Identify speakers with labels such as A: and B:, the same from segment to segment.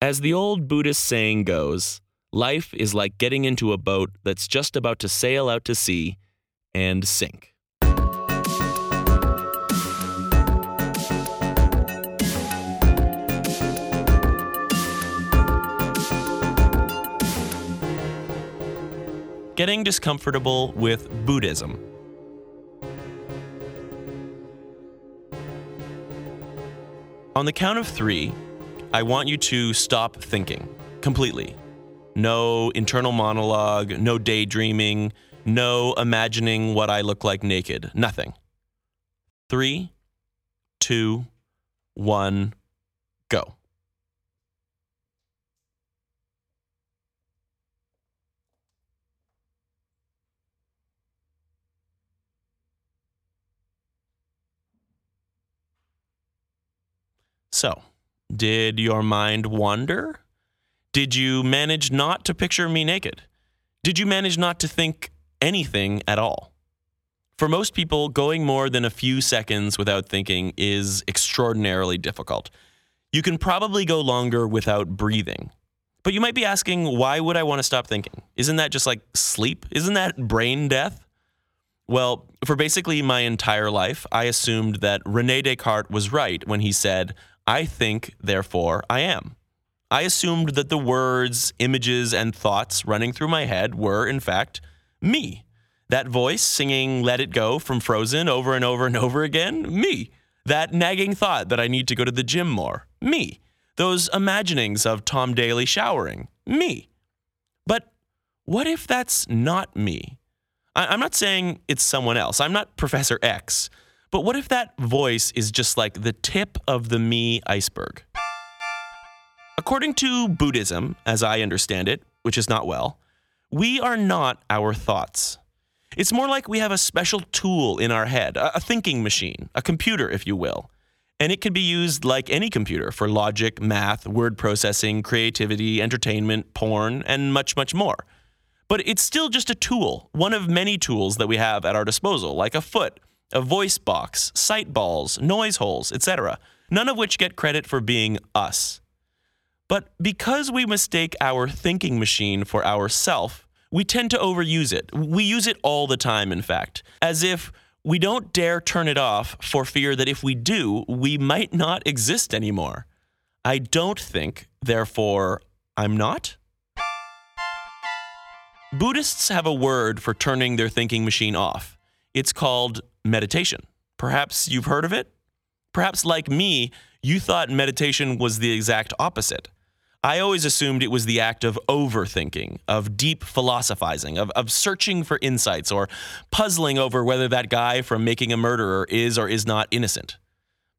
A: As the old Buddhist saying goes, life is like getting into a boat that's just about to sail out to sea and sink. Getting discomfortable with Buddhism. On the count of three, I want you to stop thinking completely. No internal monologue, no daydreaming, no imagining what I look like naked, nothing. Three, two, one, go. So, did your mind wander? Did you manage not to picture me naked? Did you manage not to think anything at all? For most people, going more than a few seconds without thinking is extraordinarily difficult. You can probably go longer without breathing. But you might be asking, why would I want to stop thinking? Isn't that just like sleep? Isn't that brain death? Well, for basically my entire life, I assumed that Rene Descartes was right when he said, I think, therefore I am. I assumed that the words, images, and thoughts running through my head were, in fact, me. That voice singing Let It Go from Frozen over and over and over again, me. That nagging thought that I need to go to the gym more, me. Those imaginings of Tom Daley showering, me. But what if that's not me? I- am not saying it's someone else. I'm not Professor X. But what if that voice is just like the tip of the me iceberg? According to Buddhism, as I understand it, which is not well, we are not our thoughts. It's more like we have a special tool in our head, a thinking machine, a computer, if you will. And it can be used like any computer for logic, math, word processing, creativity, entertainment, porn, and much, much more. But it's still just a tool, one of many tools that we have at our disposal, like a foot, a voice box, sight balls, noise holes, etc., none of which get credit for being us. But because we mistake our thinking machine for ourself, we tend to overuse it. We use it all the time, in fact, as if we don't dare turn it off for fear that if we do, we might not exist anymore. I don't think, therefore, I'm not. Buddhists have a word for turning their thinking machine off. It's called meditation. Perhaps you've heard of it? Perhaps, like me, you thought meditation was the exact opposite. I always assumed it was the act of overthinking, of deep philosophizing, of, of searching for insights, or puzzling over whether that guy from Making a Murderer is or is not innocent.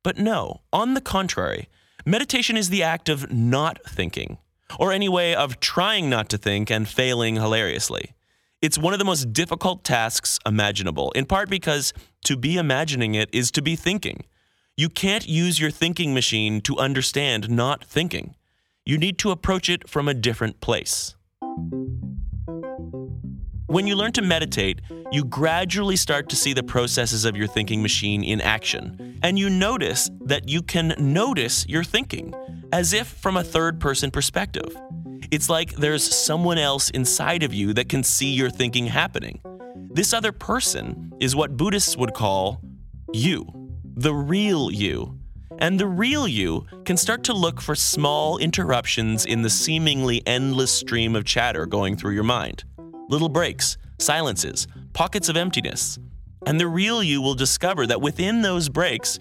A: But no, on the contrary, meditation is the act of not thinking, or anyway, of trying not to think and failing hilariously. It's one of the most difficult tasks imaginable, in part because to be imagining it is to be thinking. You can't use your thinking machine to understand not thinking. You need to approach it from a different place. When you learn to meditate, you gradually start to see the processes of your thinking machine in action, and you notice that you can notice your thinking, as if from a third person perspective. It's like there's someone else inside of you that can see your thinking happening. This other person is what Buddhists would call you, the real you. And the real you can start to look for small interruptions in the seemingly endless stream of chatter going through your mind. Little breaks, silences, pockets of emptiness. And the real you will discover that within those breaks,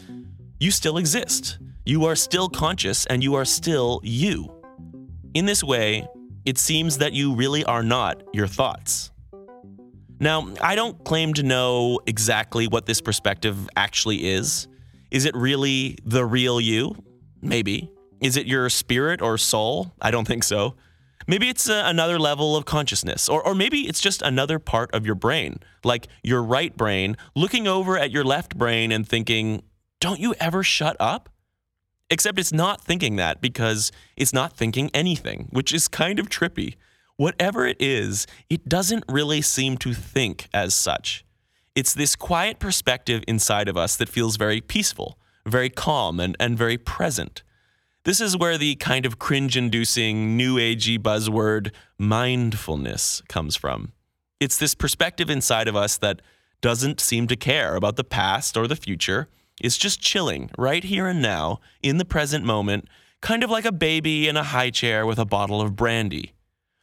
A: you still exist. You are still conscious and you are still you. In this way, it seems that you really are not your thoughts. Now, I don't claim to know exactly what this perspective actually is. Is it really the real you? Maybe. Is it your spirit or soul? I don't think so. Maybe it's a, another level of consciousness, or, or maybe it's just another part of your brain, like your right brain looking over at your left brain and thinking, Don't you ever shut up? Except it's not thinking that because it's not thinking anything, which is kind of trippy. Whatever it is, it doesn't really seem to think as such. It's this quiet perspective inside of us that feels very peaceful, very calm, and, and very present. This is where the kind of cringe inducing, new agey buzzword mindfulness comes from. It's this perspective inside of us that doesn't seem to care about the past or the future. It's just chilling right here and now in the present moment, kind of like a baby in a high chair with a bottle of brandy.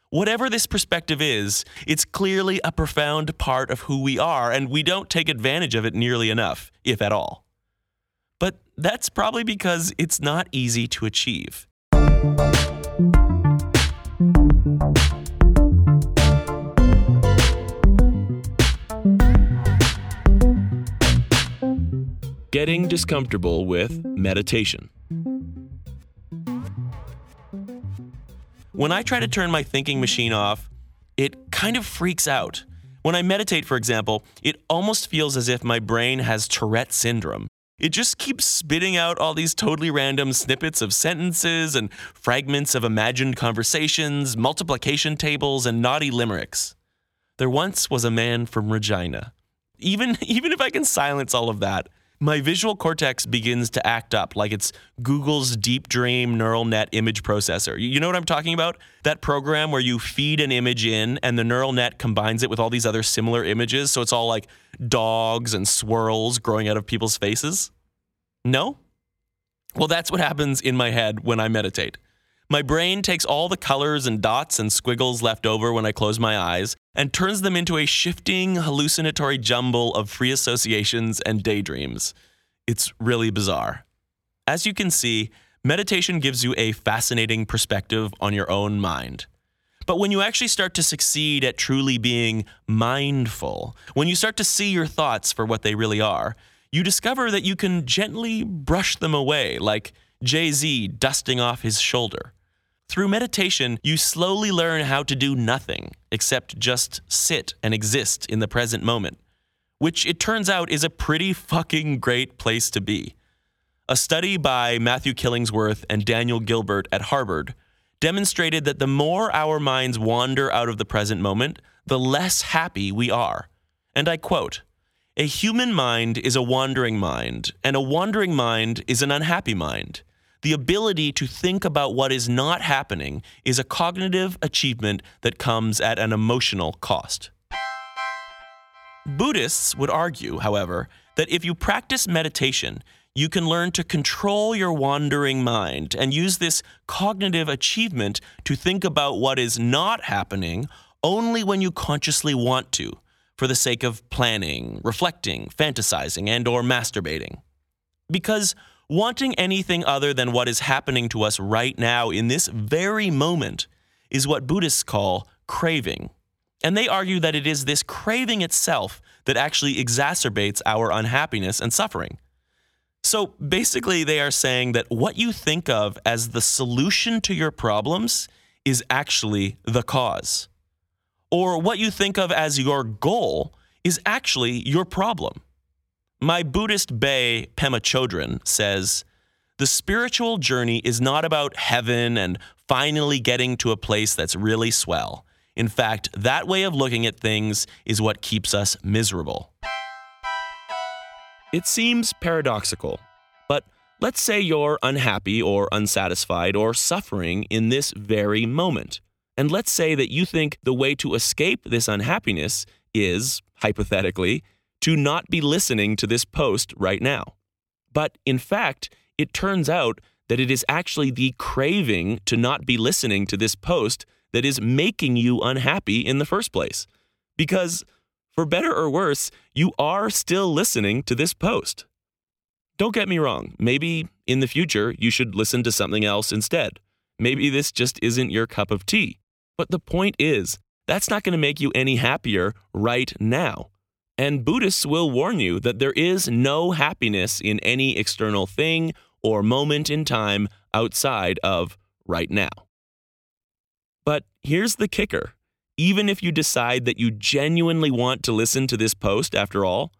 A: Whatever this perspective is, it's clearly a profound part of who we are, and we don't take advantage of it nearly enough, if at all. But that's probably because it's not easy to achieve. Getting discomfortable with meditation. When I try to turn my thinking machine off, it kind of freaks out. When I meditate, for example, it almost feels as if my brain has Tourette syndrome. It just keeps spitting out all these totally random snippets of sentences and fragments of imagined conversations, multiplication tables, and naughty limericks. There once was a man from Regina. Even, even if I can silence all of that, my visual cortex begins to act up like it's Google's Deep Dream neural net image processor. You know what I'm talking about? That program where you feed an image in and the neural net combines it with all these other similar images. So it's all like dogs and swirls growing out of people's faces. No? Well, that's what happens in my head when I meditate. My brain takes all the colors and dots and squiggles left over when I close my eyes and turns them into a shifting, hallucinatory jumble of free associations and daydreams. It's really bizarre. As you can see, meditation gives you a fascinating perspective on your own mind. But when you actually start to succeed at truly being mindful, when you start to see your thoughts for what they really are, you discover that you can gently brush them away, like Jay Z dusting off his shoulder. Through meditation, you slowly learn how to do nothing except just sit and exist in the present moment, which it turns out is a pretty fucking great place to be. A study by Matthew Killingsworth and Daniel Gilbert at Harvard demonstrated that the more our minds wander out of the present moment, the less happy we are. And I quote, a human mind is a wandering mind, and a wandering mind is an unhappy mind. The ability to think about what is not happening is a cognitive achievement that comes at an emotional cost. Buddhists would argue, however, that if you practice meditation, you can learn to control your wandering mind and use this cognitive achievement to think about what is not happening only when you consciously want to, for the sake of planning, reflecting, fantasizing, and or masturbating. Because Wanting anything other than what is happening to us right now in this very moment is what Buddhists call craving. And they argue that it is this craving itself that actually exacerbates our unhappiness and suffering. So basically, they are saying that what you think of as the solution to your problems is actually the cause. Or what you think of as your goal is actually your problem. My Buddhist Bae Pema Chodron says, the spiritual journey is not about heaven and finally getting to a place that's really swell. In fact, that way of looking at things is what keeps us miserable. It seems paradoxical, but let's say you're unhappy or unsatisfied or suffering in this very moment. And let's say that you think the way to escape this unhappiness is, hypothetically, to not be listening to this post right now. But in fact, it turns out that it is actually the craving to not be listening to this post that is making you unhappy in the first place. Because, for better or worse, you are still listening to this post. Don't get me wrong, maybe in the future you should listen to something else instead. Maybe this just isn't your cup of tea. But the point is, that's not going to make you any happier right now. And Buddhists will warn you that there is no happiness in any external thing or moment in time outside of right now. But here's the kicker even if you decide that you genuinely want to listen to this post after all,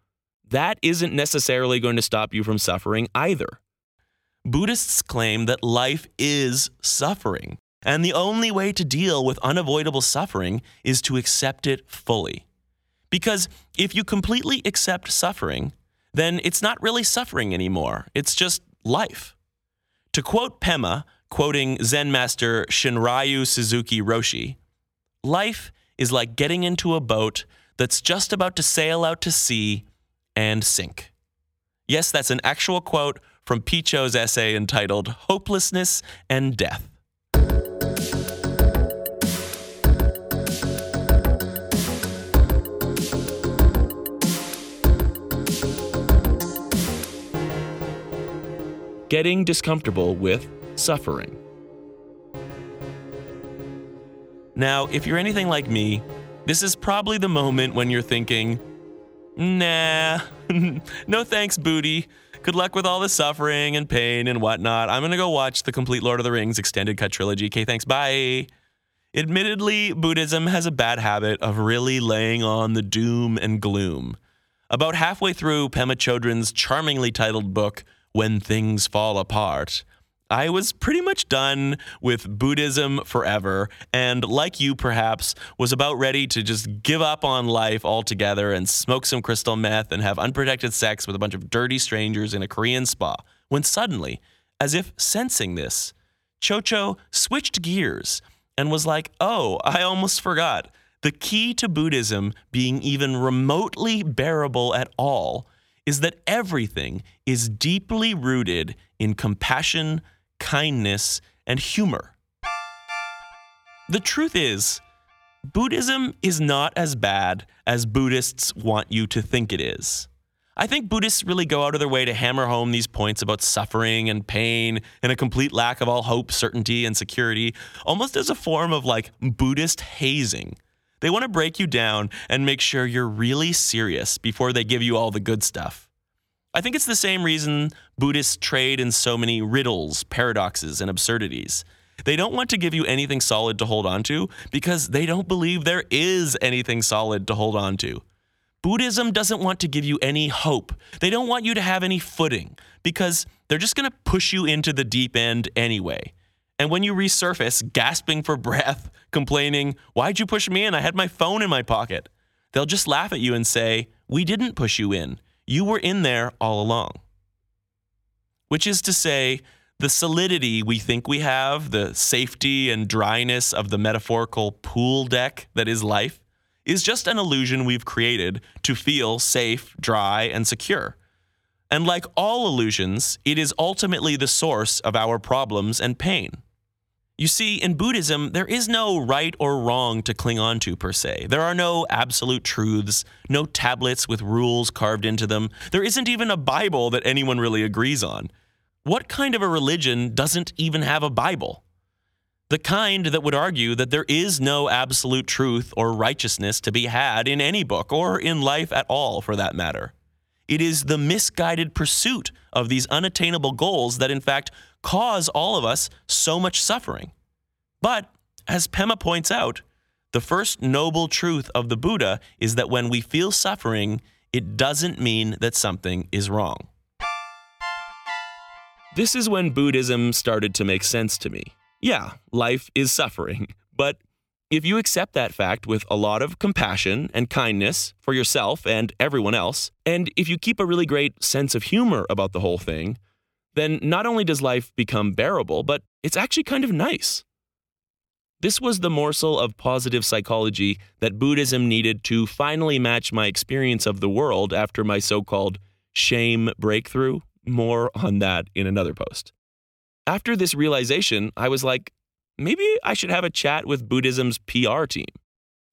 A: that isn't necessarily going to stop you from suffering either. Buddhists claim that life is suffering, and the only way to deal with unavoidable suffering is to accept it fully. Because if you completely accept suffering, then it's not really suffering anymore. It's just life. To quote Pema, quoting Zen master Shunryu Suzuki Roshi, life is like getting into a boat that's just about to sail out to sea and sink. Yes, that's an actual quote from Picho's essay entitled Hopelessness and Death. Getting discomfortable with suffering. Now, if you're anything like me, this is probably the moment when you're thinking, nah, no thanks, booty. Good luck with all the suffering and pain and whatnot. I'm gonna go watch the complete Lord of the Rings extended cut trilogy. Okay, thanks, bye. Admittedly, Buddhism has a bad habit of really laying on the doom and gloom. About halfway through Pema Chodron's charmingly titled book, When Things Fall Apart, I was pretty much done with Buddhism forever, and like you, perhaps, was about ready to just give up on life altogether and smoke some crystal meth and have unprotected sex with a bunch of dirty strangers in a Korean spa. When suddenly, as if sensing this, Chocho switched gears and was like, Oh, I almost forgot. The key to Buddhism being even remotely bearable at all is that everything is deeply rooted in compassion kindness, and humor. The truth is, Buddhism is not as bad as Buddhists want you to think it is. I think Buddhists really go out of their way to hammer home these points about suffering and pain and a complete lack of all hope, certainty, and security, almost as a form of like Buddhist hazing. They want to break you down and make sure you're really serious before they give you all the good stuff. I think it's the same reason Buddhists trade in so many riddles, paradoxes, and absurdities. They don't want to give you anything solid to hold on to because they don't believe there is anything solid to hold on to. Buddhism doesn't want to give you any hope. They don't want you to have any footing because they're just going to push you into the deep end anyway. And when you resurface, gasping for breath, complaining, Why'd you push me in? I had my phone in my pocket. They'll just laugh at you and say, We didn't push you in. You were in there all along. Which is to say, the solidity we think we have, the safety and dryness of the metaphorical pool deck that is life, is just an illusion we've created to feel safe, dry, and secure. And like all illusions, it is ultimately the source of our problems and pain. You see, in Buddhism, there is no right or wrong to cling on to per se. There are no absolute truths, no tablets with rules carved into them. There isn't even a Bible that anyone really agrees on. What kind of a religion doesn't even have a Bible? The kind that would argue that there is no absolute truth or righteousness to be had in any book or in life at all, for that matter. It is the misguided pursuit of these unattainable goals that, in fact, cause all of us so much suffering. But, as Pema points out, the first noble truth of the Buddha is that when we feel suffering, it doesn't mean that something is wrong. This is when Buddhism started to make sense to me. Yeah, life is suffering, but if you accept that fact with a lot of compassion and kindness for yourself and everyone else, and if you keep a really great sense of humor about the whole thing, then not only does life become bearable, but it's actually kind of nice. This was the morsel of positive psychology that Buddhism needed to finally match my experience of the world after my so called shame breakthrough. More on that in another post. After this realization, I was like, maybe I should have a chat with Buddhism's PR team.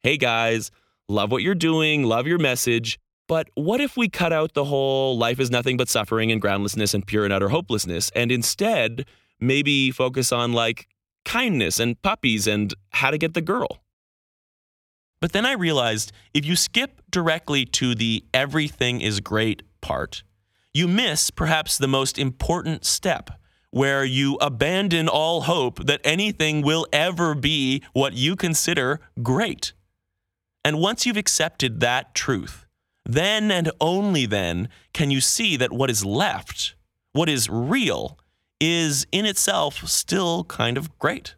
A: Hey guys, love what you're doing, love your message, but what if we cut out the whole life is nothing but suffering and groundlessness and pure and utter hopelessness and instead maybe focus on like kindness and puppies and how to get the girl? But then I realized if you skip directly to the everything is great part, you miss perhaps the most important step where you abandon all hope that anything will ever be what you consider great. And once you've accepted that truth, then and only then can you see that what is left, what is real, is in itself still kind of great.